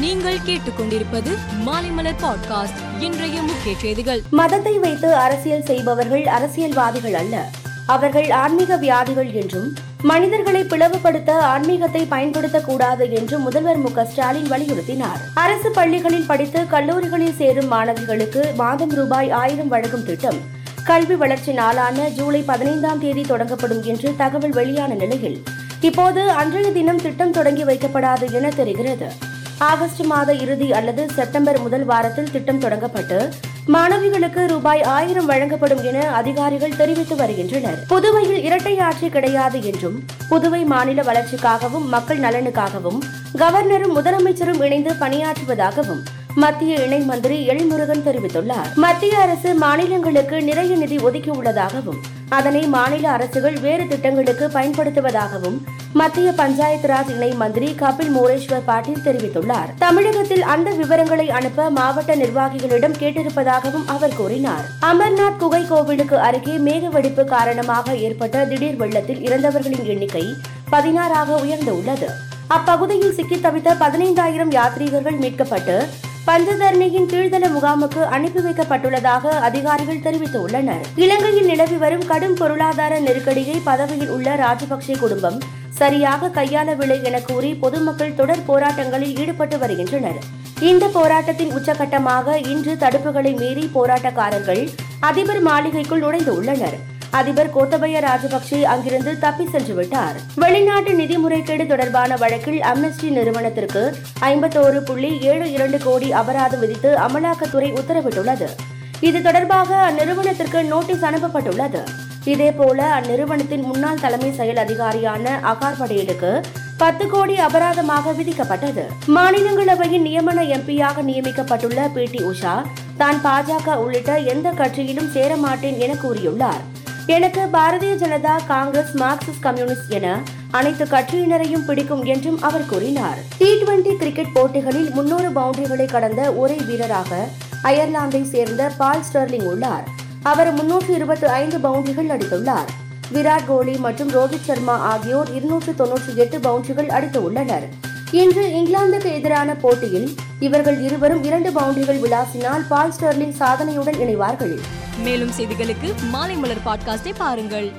நீங்கள் கேட்டுக்கொண்டிருப்பது மாலைமலர் பாட்காஸ்ட் இன்றைய முக்கிய செய்திகள். மதத்தை வைத்து அரசியல் செய்பவர்கள் அரசியல்வாதிகள் அல்ல. அவர்கள் ஆன்மீக வியாதிகள் என்றும் மனிதர்களை பிளவுபடுத்த ஆன்மீகத்தை பயன்படுத்தக்கூடாது என்று முதல்வர் மு ஸ்டாலின் வலியுறுத்தினார். அரசு பள்ளிகளில் படித்து கல்லூரிகளில் சேரும் மாணவிகளுக்கு மாதம் ரூபாய் ஆயிரம் வழங்கும் திட்டம் கல்வி வளர்ச்சி நாளான ஜூலை பதினைந்தாம் தேதி தொடங்கப்படும் என்று தகவல் வெளியான நிலையில் இப்போது அன்றைய தினம் திட்டம் தொடங்கி வைக்கப்படாது என தெரிகிறது. ஆகஸ்ட் மாத இறுதி அல்லது செப்டம்பர் முதல் வாரத்தில் திட்டம் தொடங்கப்பட்டு மாணவிகளுக்கு ரூபாய் ஆயிரம் வழங்கப்படும் என அதிகாரிகள் தெரிவித்து வருகின்றனர். புதுவையில் இரட்டை ஆட்சி கிடையாது என்றும் புதுவை மாநில வளர்ச்சிக்காகவும் மக்கள் நலனுக்காகவும் கவர்னரும் முதலமைச்சரும் இணைந்து பணியாற்றுவதாகவும் மத்திய இணை மந்திரி எழில்முருகன் தெரிவித்துள்ளார். மத்திய அரசு மாநிலங்களுக்கு நிறைய நிதி ஒதுக்கியுள்ளதாகவும் அதனை மாநில அரசுகள் வேறு திட்டங்களுக்கு பயன்படுத்துவதாகவும் மத்திய பஞ்சாயத்து ராஜ் இணை மந்திரி கபில் மோரேஸ்வர் பாட்டீல் தெரிவித்துள்ளார். தமிழகத்தில் அந்த விவரங்களை அனுப்ப மாவட்ட நிர்வாகிகளிடம் கேட்டிருப்பதாகவும் அவர் கூறினார். அமர்நாத் குகை கோவிலுக்கு அருகே மேகவெடிப்பு காரணமாக ஏற்பட்ட திடீர் வெள்ளத்தில் இறந்தவர்களின் எண்ணிக்கை பதினாறாக உயர்ந்துள்ளது. அப்பகுதியில் சிக்கித் தவித்த பதினைந்தாயிரம் யாத்ரீகர்கள் மீட்கப்பட்டு பஞ்சதரணியின் கீழ்தள முகாமுக்கு அனுப்பி வைக்கப்பட்டுள்ளதாக அதிகாரிகள் தெரிவித்துள்ளனர். இலங்கையில் நிலவி வரும் கடும் பொருளாதார நெருக்கடியை பதவியில் உள்ள ராஜபக்சே குடும்பம் சரியாக கையாளவில்லை என கூறி பொதுமக்கள் தொடர் போராட்டங்களில் ஈடுபட்டு வருகின்றனர். இந்த போராட்டத்தின் உச்சகட்டமாக இன்று தடுப்புகளை மீறி போராட்டக்காரர்கள் அதிபர் மாளிகைக்குள் நுழைந்து உள்ளனர். அதிபர் கோத்தபய ராஜபக்சே அங்கிருந்து தப்பி சென்று விட்டார். வெளிநாட்டு நிதி முறைகேடு தொடர்பான வழக்கில் அம்னஸ்டி நிறுவனத்திற்கு ஐம்பத்தோரு புள்ளி ஏழு இரண்டு கோடி அபராதம் விதித்து அமலாக்கத்துறை உத்தரவிட்டுள்ளது. இது தொடர்பாக அந்நிறுவனத்திற்கு நோட்டீஸ் அனுப்பப்பட்டுள்ளது. இதேபோல அந்நிறுவனத்தின் முன்னாள் தலைமை செயல் அதிகாரியான அகார் படேலுக்கு பத்து கோடி அபராதமாக விதிக்கப்பட்டது. மாநிலங்களவையின் நியமன எம்பியாக நியமிக்கப்பட்டுள்ள பி டி உஷா தான் பாஜக உள்ளிட்ட எந்த கட்சியிலும் சேரமாட்டேன் என கூறியுள்ளார். எனக்கு பாரதிய ஜனதா காங்கிரஸ் மார்க்சிஸ்ட் கம்யூனிஸ்ட் என அனைத்து கட்சியினரையும் பிடிக்கும் என்றும் அவர் கூறினார். டி டுவெண்டி கிரிக்கெட் போட்டிகளில் முன்னூறு பவுண்டரிகளை கடந்த ஒரே வீரராக அயர்லாந்தை சேர்ந்த பால் ஸ்டெர்லிங் உள்ளார். அவர் முன்னூற்று இருபத்தி ஐந்து பவுண்டரிகள் அடித்துள்ளார். விராட் கோலி மற்றும் ரோஹித் சர்மா ஆகியோர் இருநூற்று தொன்னூற்றி எட்டு பவுண்டரிகள் அடித்து உள்ளனர். இன்று இங்கிலாந்துக்கு எதிரான போட்டியில் இவர்கள் இருவரும் இரண்டு பவுண்டரிகள் விளாசினால் பால் ஸ்டெர்லிங் சாதனையுடன் இணைவார்கள். மேலும் செய்திகளுக்கு மாலை மலர் பாட்காஸ்டை பாருங்கள்.